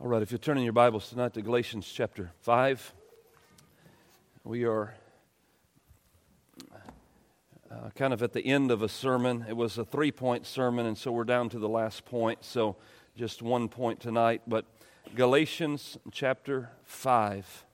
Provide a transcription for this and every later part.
All right, if you're turning your Bibles tonight to Galatians chapter 5, we are uh, kind of at the end of a sermon. It was a three point sermon, and so we're down to the last point. So just one point tonight. But Galatians chapter 5.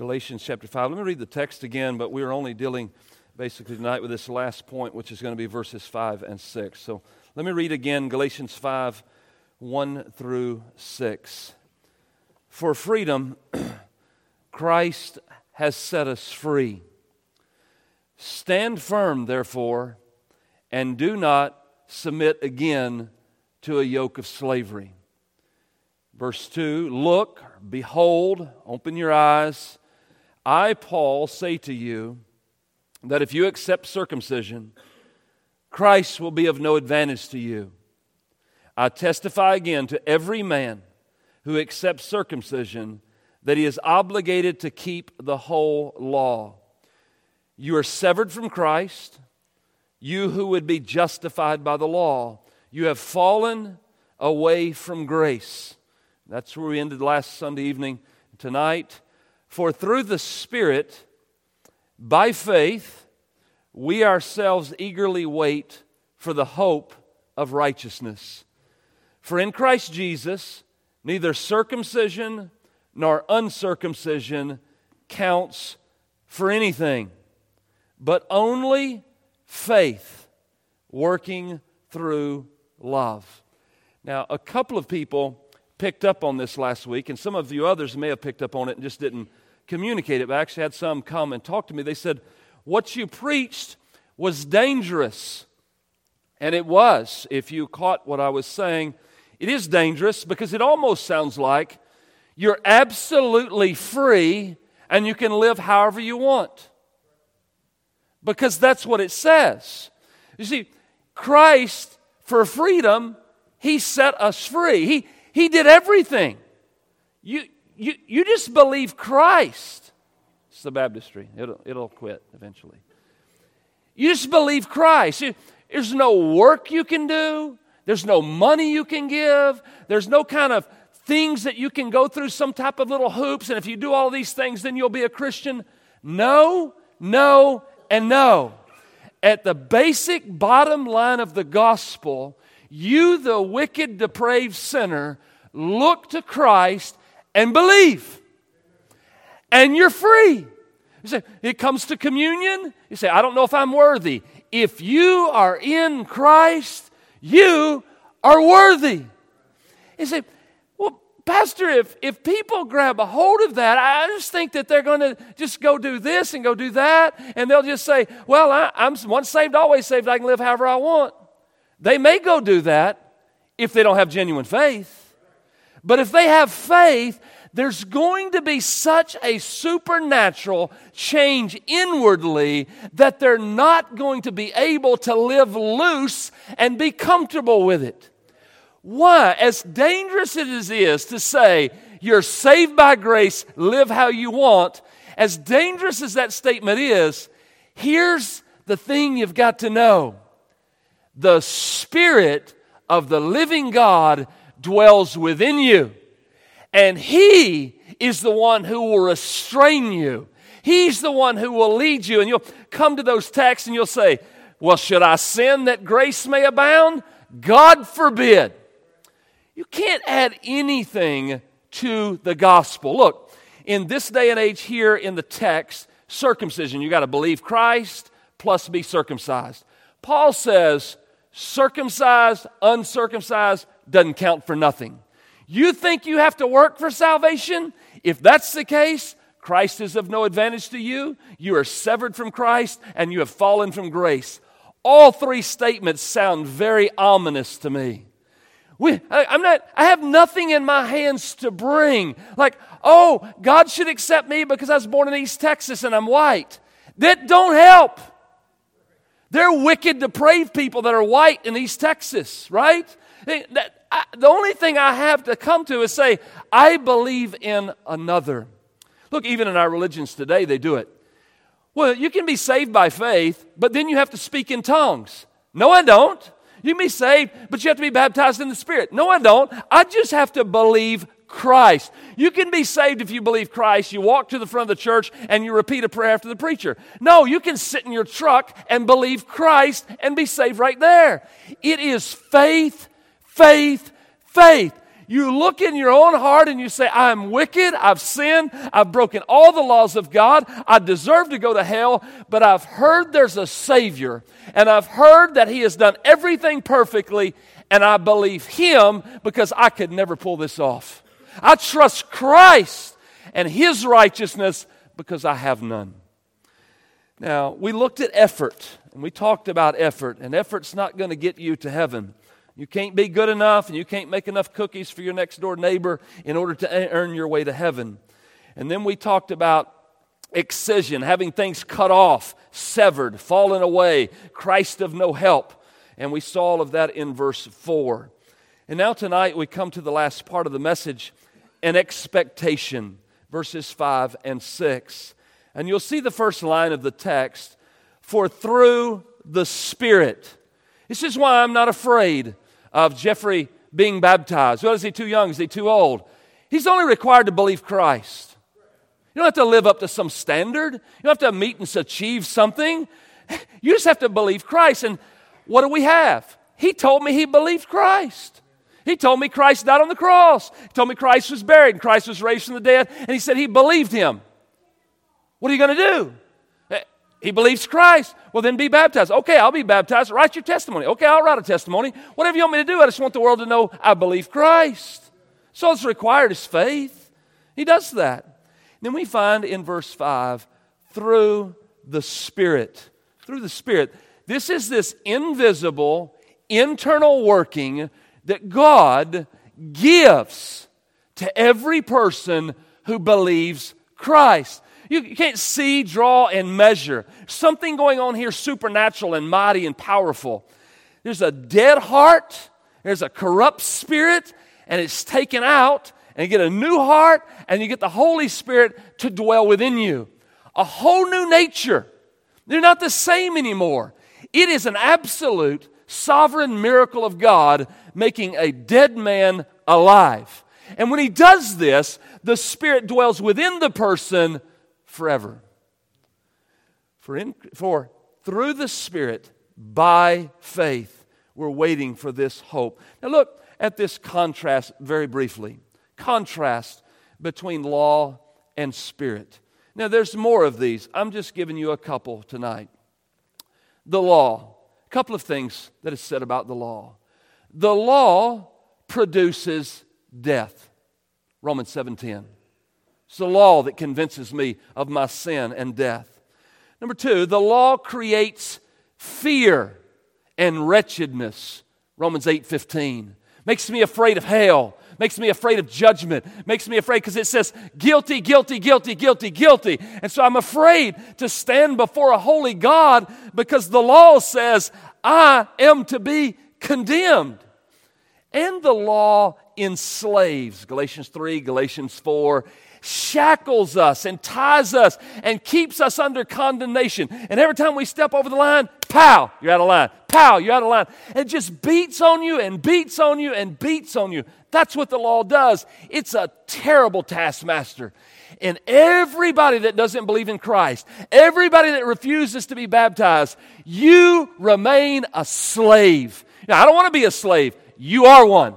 Galatians chapter 5. Let me read the text again, but we're only dealing basically tonight with this last point, which is going to be verses 5 and 6. So let me read again Galatians 5 1 through 6. For freedom, Christ has set us free. Stand firm, therefore, and do not submit again to a yoke of slavery. Verse 2 Look, behold, open your eyes I, Paul, say to you that if you accept circumcision, Christ will be of no advantage to you. I testify again to every man who accepts circumcision that he is obligated to keep the whole law. You are severed from Christ, you who would be justified by the law. You have fallen away from grace. That's where we ended last Sunday evening. Tonight, for through the Spirit, by faith, we ourselves eagerly wait for the hope of righteousness. For in Christ Jesus, neither circumcision nor uncircumcision counts for anything, but only faith working through love. Now, a couple of people picked up on this last week, and some of you others may have picked up on it and just didn't communicate it. But I actually had some come and talk to me. They said, What you preached was dangerous. And it was, if you caught what I was saying. It is dangerous because it almost sounds like you're absolutely free and you can live however you want. Because that's what it says. You see, Christ, for freedom, He set us free. He, he did everything. You, you, you just believe Christ. It's the baptistry, it'll, it'll quit eventually. You just believe Christ. You, there's no work you can do, there's no money you can give, there's no kind of things that you can go through some type of little hoops, and if you do all these things, then you'll be a Christian. No, no, and no. At the basic bottom line of the gospel, you, the wicked, depraved sinner, look to Christ and believe. And you're free. You say, it comes to communion. You say, I don't know if I'm worthy. If you are in Christ, you are worthy. You say, well, Pastor, if, if people grab a hold of that, I just think that they're going to just go do this and go do that, and they'll just say, well, I, I'm once saved, always saved. I can live however I want. They may go do that if they don't have genuine faith. But if they have faith, there's going to be such a supernatural change inwardly that they're not going to be able to live loose and be comfortable with it. Why? As dangerous as it is to say, you're saved by grace, live how you want, as dangerous as that statement is, here's the thing you've got to know the Spirit of the living God dwells within you. And He is the one who will restrain you. He's the one who will lead you. And you'll come to those texts and you'll say, Well, should I sin that grace may abound? God forbid. You can't add anything to the gospel. Look, in this day and age here in the text, circumcision, you got to believe Christ plus be circumcised. Paul says, circumcised, uncircumcised doesn't count for nothing. You think you have to work for salvation? If that's the case, Christ is of no advantage to you. You are severed from Christ and you have fallen from grace. All three statements sound very ominous to me. We, I, I'm not, I have nothing in my hands to bring. Like, oh, God should accept me because I was born in East Texas and I'm white. That don't help. They're wicked, depraved people that are white in East Texas, right? The only thing I have to come to is say, I believe in another. Look, even in our religions today, they do it. Well, you can be saved by faith, but then you have to speak in tongues. No, I don't. You can be saved, but you have to be baptized in the Spirit. No, I don't. I just have to believe Christ. You can be saved if you believe Christ. You walk to the front of the church and you repeat a prayer after the preacher. No, you can sit in your truck and believe Christ and be saved right there. It is faith, faith, faith. You look in your own heart and you say, I am wicked, I've sinned, I've broken all the laws of God, I deserve to go to hell, but I've heard there's a Savior, and I've heard that He has done everything perfectly, and I believe Him because I could never pull this off. I trust Christ and His righteousness because I have none. Now, we looked at effort, and we talked about effort, and effort's not going to get you to heaven. You can't be good enough and you can't make enough cookies for your next door neighbor in order to earn your way to heaven. And then we talked about excision, having things cut off, severed, fallen away, Christ of no help. And we saw all of that in verse 4. And now tonight we come to the last part of the message an expectation, verses 5 and 6. And you'll see the first line of the text for through the Spirit. This is why I'm not afraid of Jeffrey being baptized. Well, is he too young? Is he too old? He's only required to believe Christ. You don't have to live up to some standard. You don't have to meet and achieve something. You just have to believe Christ. And what do we have? He told me he believed Christ. He told me Christ died on the cross. He told me Christ was buried and Christ was raised from the dead. And he said he believed him. What are you going to do? Eh, he believes Christ. Well, then be baptized. Okay, I'll be baptized. Write your testimony. Okay, I'll write a testimony. Whatever you want me to do, I just want the world to know I believe Christ. So it's required is faith. He does that. Then we find in verse 5 through the Spirit. Through the Spirit. This is this invisible, internal working that God gives to every person who believes Christ. You, can't see, draw, and measure. Something going on here supernatural and mighty and powerful. There's a dead heart, there's a corrupt spirit, and it's taken out, and you get a new heart, and you get the Holy Spirit to dwell within you. A whole new nature. They're not the same anymore. It is an absolute sovereign miracle of God making a dead man alive. And when he does this, the Spirit dwells within the person forever. For, in, for through the Spirit, by faith, we're waiting for this hope. Now, look at this contrast very briefly contrast between law and spirit. Now, there's more of these. I'm just giving you a couple tonight. The law, a couple of things that is said about the law. The law produces death. Romans 7:10. It's the law that convinces me of my sin and death. Number two, the law creates fear and wretchedness. Romans 8:15. Makes me afraid of hell, makes me afraid of judgment, makes me afraid because it says guilty, guilty, guilty, guilty, guilty. And so I'm afraid to stand before a holy God because the law says I am to be condemned. And the law enslaves. Galatians 3, Galatians 4 shackles us and ties us and keeps us under condemnation. And every time we step over the line, pow, you're out of line. Pow, you're out of line. It just beats on you and beats on you and beats on you. That's what the law does. It's a terrible taskmaster. And everybody that doesn't believe in Christ, everybody that refuses to be baptized, you remain a slave. Now, I don't want to be a slave. You are one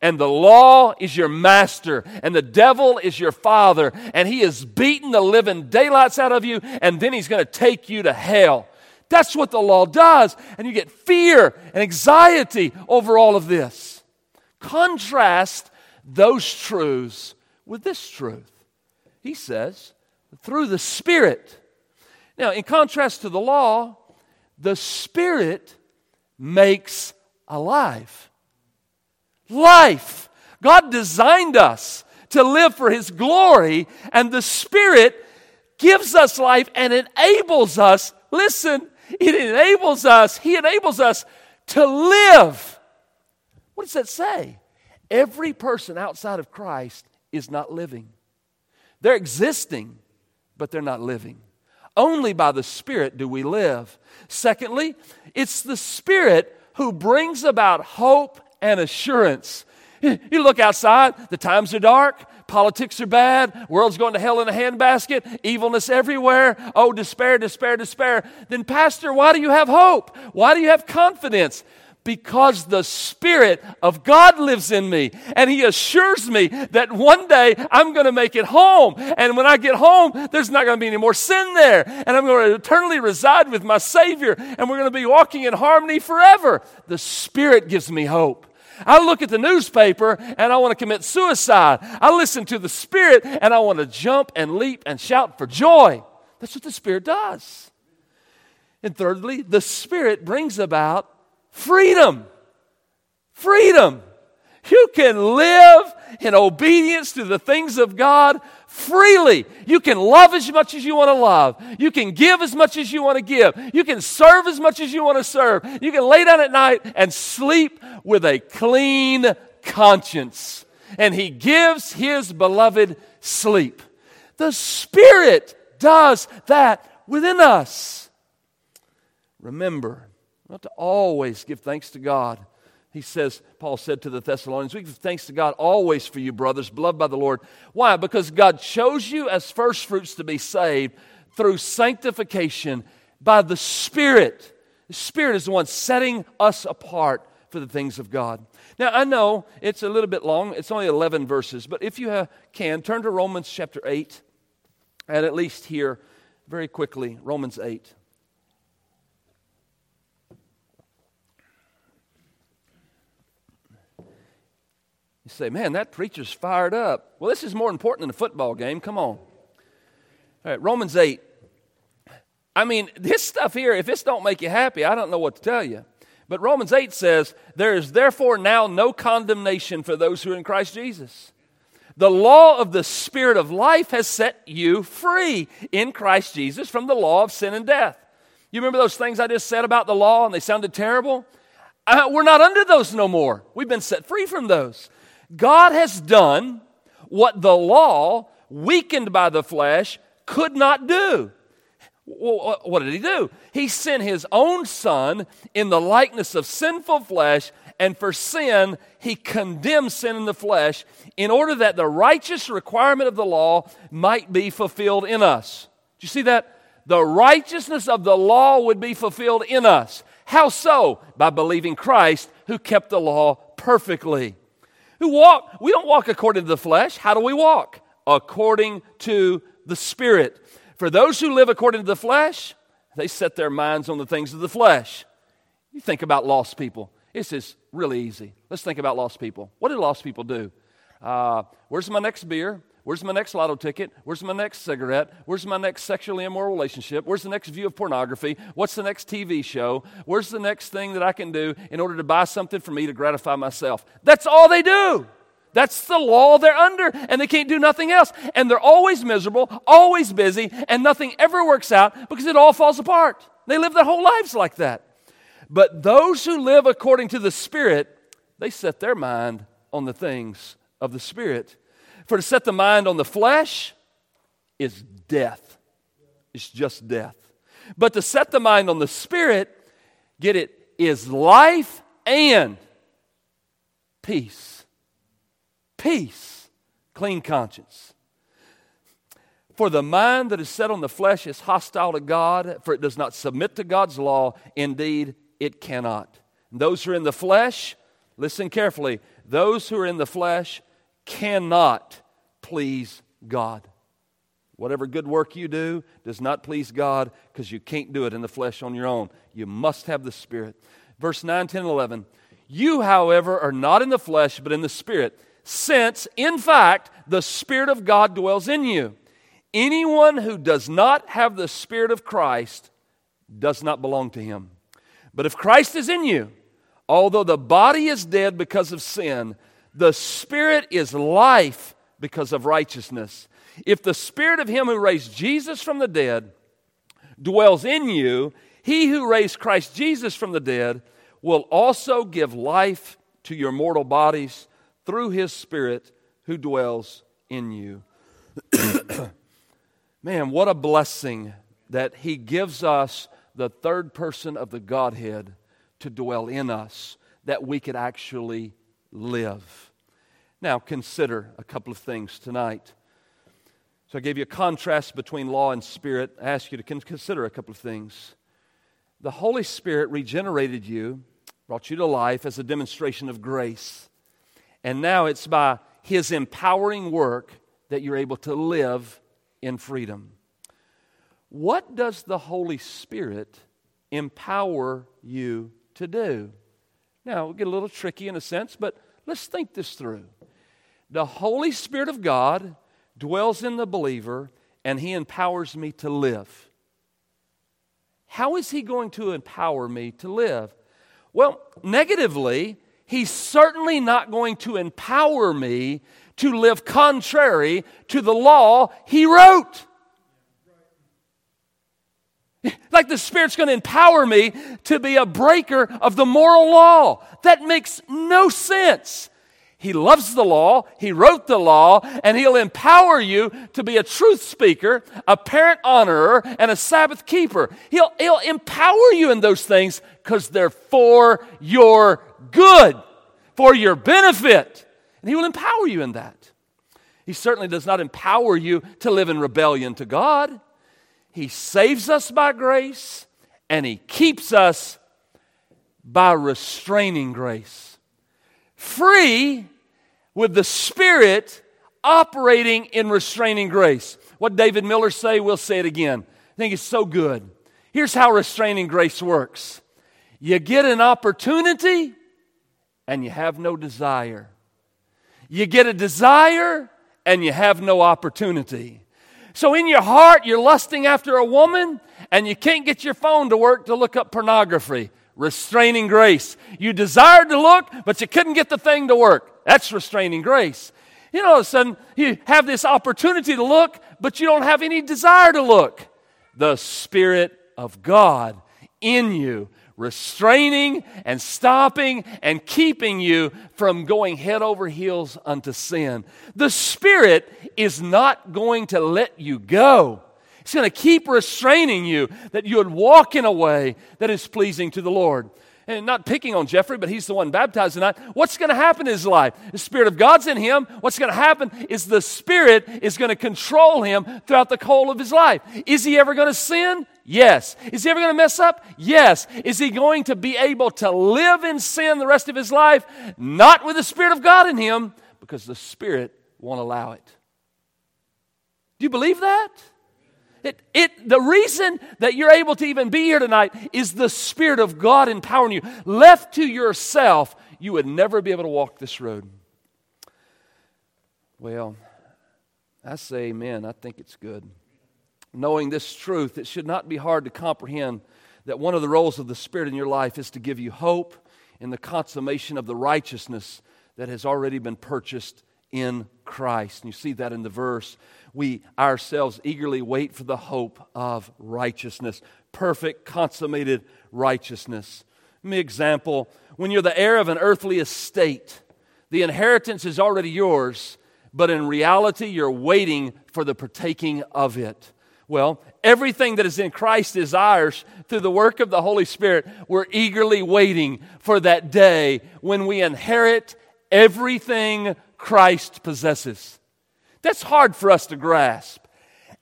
and the law is your master, and the devil is your father, and he is beating the living daylights out of you, and then he's going to take you to hell. That's what the law does, and you get fear and anxiety over all of this. Contrast those truths with this truth. He says, through the Spirit. Now, in contrast to the law, the Spirit makes alive life. God designed us to live for His glory, and the Spirit gives us life and enables us. Listen, it enables us, He enables us to live. What does that say? Every person outside of Christ is not living. They're existing, but they're not living. only by the Spirit do we live. Secondly, it's the Spirit who brings about hope and assurance. You look outside, the times are dark, politics are bad, world's going to hell in a handbasket, evilness everywhere. Oh, despair, despair, despair. Then, Pastor, why do you have hope? Why do you have confidence? Because the Spirit of God lives in me. And He assures me that one day I'm going to make it home. And when I get home, there's not going to be any more sin there. And I'm going to eternally reside with my Savior. And we're going to be walking in harmony forever. The Spirit gives me hope. I look at the newspaper and I want to commit suicide. I listen to the Spirit and I want to jump and leap and shout for joy. That's what the Spirit does. And thirdly, the Spirit brings about Freedom. Freedom. You can live in obedience to the things of God freely. You can love as much as you want to love. You can give as much as you want to give. You can serve as much as you want to serve. You can lay down at night and sleep with a clean conscience. And He gives His beloved sleep. The Spirit does that within us. Remember, not to always give thanks to God. He says, Paul said to the Thessalonians, We give thanks to God always for you, brothers, beloved by the Lord. Why? Because God chose you as firstfruits to be saved through sanctification by the Spirit. The Spirit is the one setting us apart for the things of God. Now, I know it's a little bit long, it's only 11 verses, but if you can, turn to Romans chapter 8, and at least here very quickly, Romans 8. You say, man, that preacher's fired up. Well, this is more important than a football game. Come on. All right, Romans 8. I mean, this stuff here, if this don't make you happy, I don't know what to tell you. But Romans 8 says, There is therefore now no condemnation for those who are in Christ Jesus. The law of the Spirit of life has set you free in Christ Jesus from the law of sin and death. You remember those things I just said about the law and they sounded terrible? Uh, we're not under those no more. We've been set free from those. God has done what the law, weakened by the flesh, could not do. What did he do? He sent his own son in the likeness of sinful flesh, and for sin, he condemned sin in the flesh in order that the righteous requirement of the law might be fulfilled in us. Do you see that? The righteousness of the law would be fulfilled in us. How so? By believing Christ, who kept the law perfectly. Who walk, we don't walk according to the flesh. How do we walk? According to the Spirit. For those who live according to the flesh, they set their minds on the things of the flesh. You think about lost people. It's just really easy. Let's think about lost people. What do lost people do? Uh, where's my next beer? Where's my next lotto ticket? Where's my next cigarette? Where's my next sexually immoral relationship? Where's the next view of pornography? What's the next TV show? Where's the next thing that I can do in order to buy something for me to gratify myself? That's all they do. That's the law they're under, and they can't do nothing else. And they're always miserable, always busy, and nothing ever works out because it all falls apart. They live their whole lives like that. But those who live according to the Spirit, they set their mind on the things of the Spirit. For to set the mind on the flesh is death. It's just death. But to set the mind on the spirit, get it, is life and peace. Peace. Clean conscience. For the mind that is set on the flesh is hostile to God, for it does not submit to God's law. Indeed, it cannot. And those who are in the flesh, listen carefully, those who are in the flesh cannot please God. Whatever good work you do does not please God because you can't do it in the flesh on your own. You must have the Spirit. Verse 9, 10, 11. You, however, are not in the flesh, but in the Spirit, since, in fact, the Spirit of God dwells in you. Anyone who does not have the Spirit of Christ does not belong to him. But if Christ is in you, although the body is dead because of sin, the Spirit is life because of righteousness. If the Spirit of Him who raised Jesus from the dead dwells in you, He who raised Christ Jesus from the dead will also give life to your mortal bodies through His Spirit who dwells in you. Man, what a blessing that He gives us the third person of the Godhead to dwell in us, that we could actually live. Now, consider a couple of things tonight. So, I gave you a contrast between law and spirit. I ask you to consider a couple of things. The Holy Spirit regenerated you, brought you to life as a demonstration of grace. And now it's by His empowering work that you're able to live in freedom. What does the Holy Spirit empower you to do? Now, we'll get a little tricky in a sense, but let's think this through. The Holy Spirit of God dwells in the believer and He empowers me to live. How is He going to empower me to live? Well, negatively, He's certainly not going to empower me to live contrary to the law He wrote. Like the Spirit's going to empower me to be a breaker of the moral law. That makes no sense. He loves the law, He wrote the law, and He'll empower you to be a truth speaker, a parent honorer, and a Sabbath keeper. He'll, he'll empower you in those things because they're for your good, for your benefit. And He will empower you in that. He certainly does not empower you to live in rebellion to God. He saves us by grace, and He keeps us by restraining grace free with the Spirit operating in restraining grace. What David Miller say, we'll say it again. I think it's so good. Here's how restraining grace works. You get an opportunity and you have no desire. You get a desire and you have no opportunity. So in your heart, you're lusting after a woman and you can't get your phone to work to look up pornography restraining grace. You desired to look, but you couldn't get the thing to work. That's restraining grace. You know, all of a sudden, you have this opportunity to look, but you don't have any desire to look. The Spirit of God in you, restraining and stopping and keeping you from going head over heels unto sin. The Spirit is not going to let you go. He's going to keep restraining you that you would walk in a way that is pleasing to the Lord. And not picking on Jeffrey, but he's the one baptized tonight. What's going to happen in his life? The Spirit of God's in him. What's going to happen is the Spirit is going to control him throughout the whole of his life. Is he ever going to sin? Yes. Is he ever going to mess up? Yes. Is he going to be able to live in sin the rest of his life? Not with the Spirit of God in him, because the Spirit won't allow it. Do you believe that? It, it, the reason that you're able to even be here tonight is the Spirit of God empowering you. Left to yourself, you would never be able to walk this road. Well, I say amen. I think it's good. Knowing this truth, it should not be hard to comprehend that one of the roles of the Spirit in your life is to give you hope in the consummation of the righteousness that has already been purchased in Christ. And you see that in the verse. We ourselves eagerly wait for the hope of righteousness, perfect, consummated righteousness. Let me example when you're the heir of an earthly estate, the inheritance is already yours, but in reality, you're waiting for the partaking of it. Well, everything that is in Christ is ours through the work of the Holy Spirit. We're eagerly waiting for that day when we inherit everything Christ possesses. That's hard for us to grasp.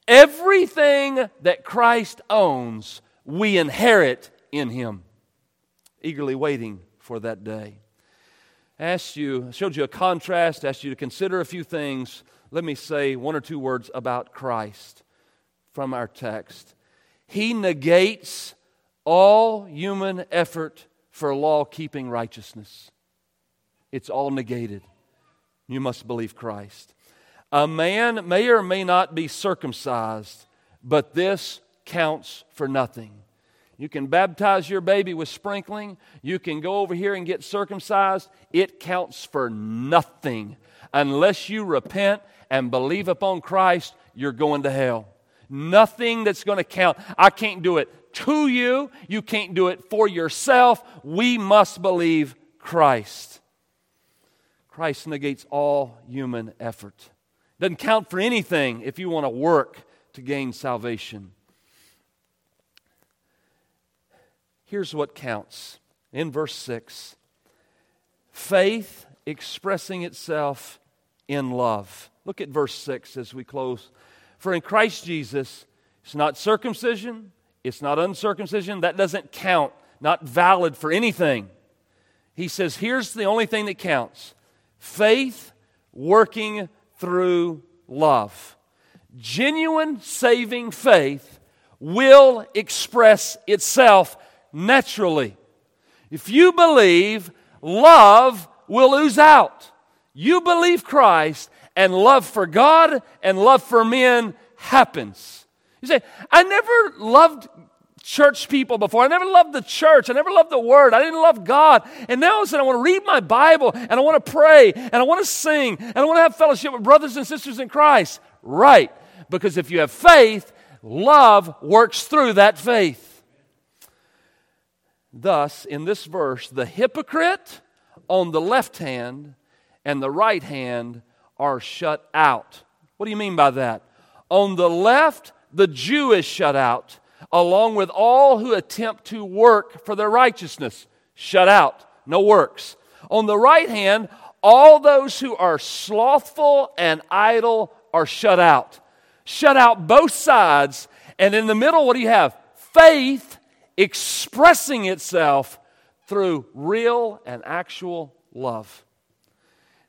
Everything that Christ owns, we inherit in Him. Eagerly waiting for that day. Asked you, showed you a contrast, asked you to consider a few things. Let me say one or two words about Christ from our text. He negates all human effort for law keeping righteousness. It's all negated. You must believe Christ. A man may or may not be circumcised, but this counts for nothing. You can baptize your baby with sprinkling. You can go over here and get circumcised. It counts for nothing. Unless you repent and believe upon Christ, you're going to hell. Nothing that's going to count. I can't do it to you. You can't do it for yourself. We must believe Christ. Christ negates all human effort. Doesn't count for anything if you want to work to gain salvation. Here's what counts in verse 6 faith expressing itself in love. Look at verse 6 as we close. For in Christ Jesus, it's not circumcision, it's not uncircumcision, that doesn't count, not valid for anything. He says, here's the only thing that counts faith working through love. Genuine saving faith will express itself naturally. If you believe, love will ooze out. You believe Christ, and love for God and love for men happens. You say, I never loved church people before. I never loved the church. I never loved the word. I didn't love God. And now a sudden I want to read my Bible and I want to pray and I want to sing and I want to have fellowship with brothers and sisters in Christ. Right. Because if you have faith, love works through that faith. Thus, in this verse, the hypocrite on the left hand and the right hand are shut out. What do you mean by that? On the left, the Jew is shut out, along with all who attempt to work for their righteousness. Shut out, no works. On the right hand, all those who are slothful and idle are shut out. Shut out both sides. And in the middle, what do you have? Faith expressing itself through real and actual love.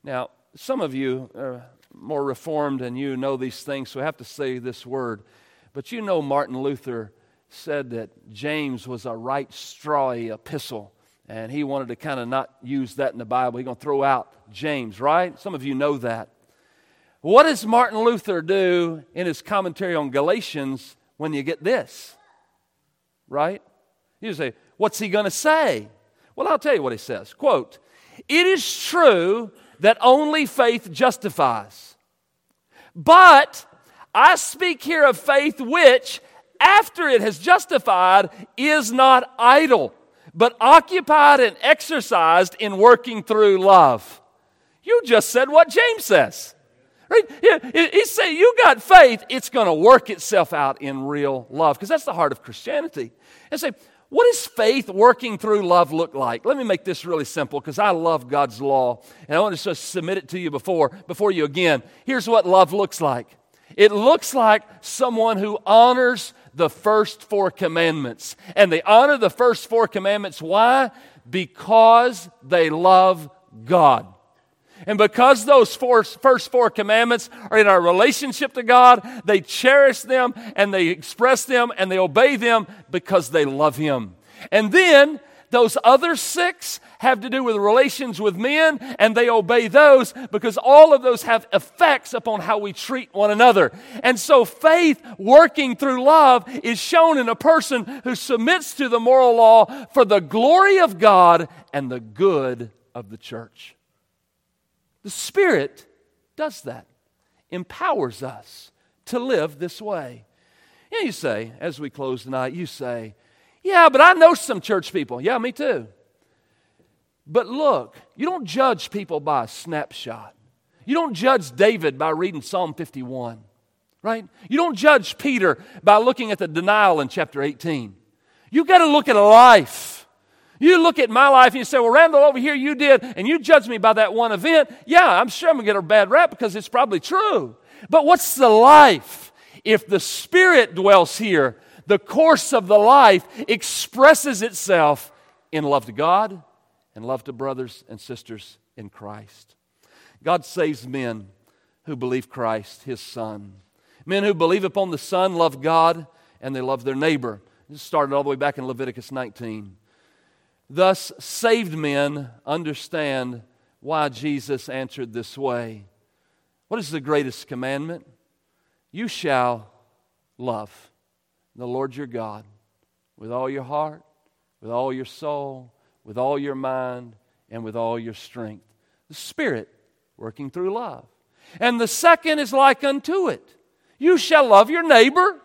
Now, some of you are more reformed and you know these things, so I have to say this word. But you know, Martin Luther said that James was a right strawy epistle, and he wanted to kind of not use that in the Bible. He's going to throw out James, right? Some of you know that. What does Martin Luther do in his commentary on Galatians when you get this? Right? You say, what's he going to say? Well, I'll tell you what he says. Quote, It is true that only faith justifies. But I speak here of faith which, after it has justified, is not idle, but occupied and exercised in working through love. You just said what James says. Right? He said, You got faith, it's going to work itself out in real love, because that's the heart of Christianity. And say, what does faith working through love look like? Let me make this really simple because I love God's law and I want to just submit it to you before, before you again. Here's what love looks like it looks like someone who honors the first four commandments. And they honor the first four commandments. Why? Because they love God. And because those four, first four commandments are in our relationship to God, they cherish them and they express them and they obey them because they love Him. And then those other six have to do with relations with men, and they obey those because all of those have effects upon how we treat one another. And so, faith working through love is shown in a person who submits to the moral law for the glory of God and the good of the church. The Spirit does that, empowers us to live this way. You say, as we close tonight, you say, Yeah, but I know some church people. Yeah, me too. But look, you don't judge people by a snapshot. You don't judge David by reading Psalm 51, right? You don't judge Peter by looking at the denial in chapter 18. You've got to look at a life. You look at my life and you say, Well, Randall, over here you did, and you judge me by that one event. Yeah, I'm sure I'm going to get a bad rap because it's probably true. But what's the life? If the Spirit dwells here, the course of the life expresses itself in love to God and love to brothers and sisters in Christ. God saves men who believe Christ, his Son. Men who believe upon the Son love God and they love their neighbor. This started all the way back in Leviticus 19. Thus, saved men understand why Jesus answered this way. What is the greatest commandment? You shall love the Lord your God with all your heart, with all your soul, with all your mind, and with all your strength. The Spirit working through love. And the second is like unto it you shall love your neighbor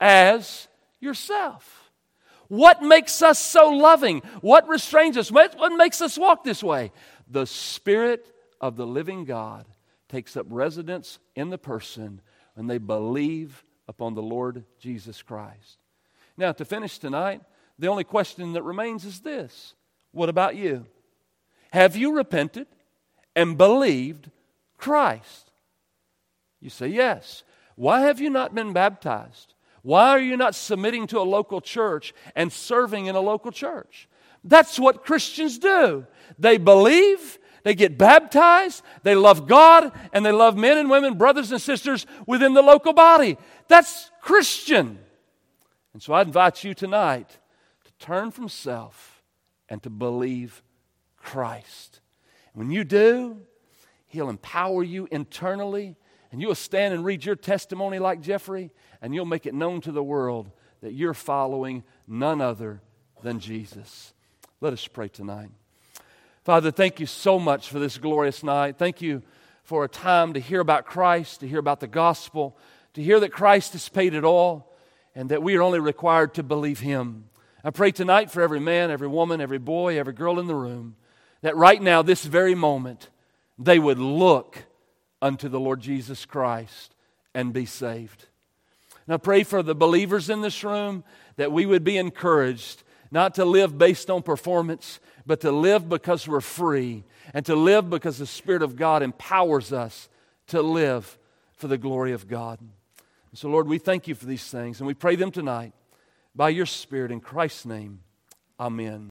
as yourself. What makes us so loving? What restrains us? What, makes us walk this way? The Spirit of the living God takes up residence in the person when they believe upon the Lord Jesus Christ. Now, to finish tonight, The only question that remains is this What about you? Have you repented and believed Christ? You say, Yes. Why have you not been baptized? Why are you not submitting to a local church and serving in a local church? That's what Christians do. They believe, they get baptized, they love God, and they love men and women, brothers and sisters within the local body. That's Christian. And so I invite you tonight to turn from self and to believe Christ. When you do, He'll empower you internally, and you'll stand and read your testimony like Jeffrey, and you'll make it known to the world that you're following none other than Jesus. Let us pray tonight. Father, thank you so much for this glorious night. Thank you for a time to hear about Christ, to hear about the gospel, to hear that Christ has paid it all, and that we are only required to believe Him. I pray tonight for every man, every woman, every boy, every girl in the room that right now, this very moment, they would look unto the Lord Jesus Christ and be saved. And I pray for the believers in this room that we would be encouraged not to live based on performance, but to live because we're free and to live because the Spirit of God empowers us to live for the glory of God. So, Lord, we thank you for these things and we pray them tonight by your Spirit in Christ's name. Amen.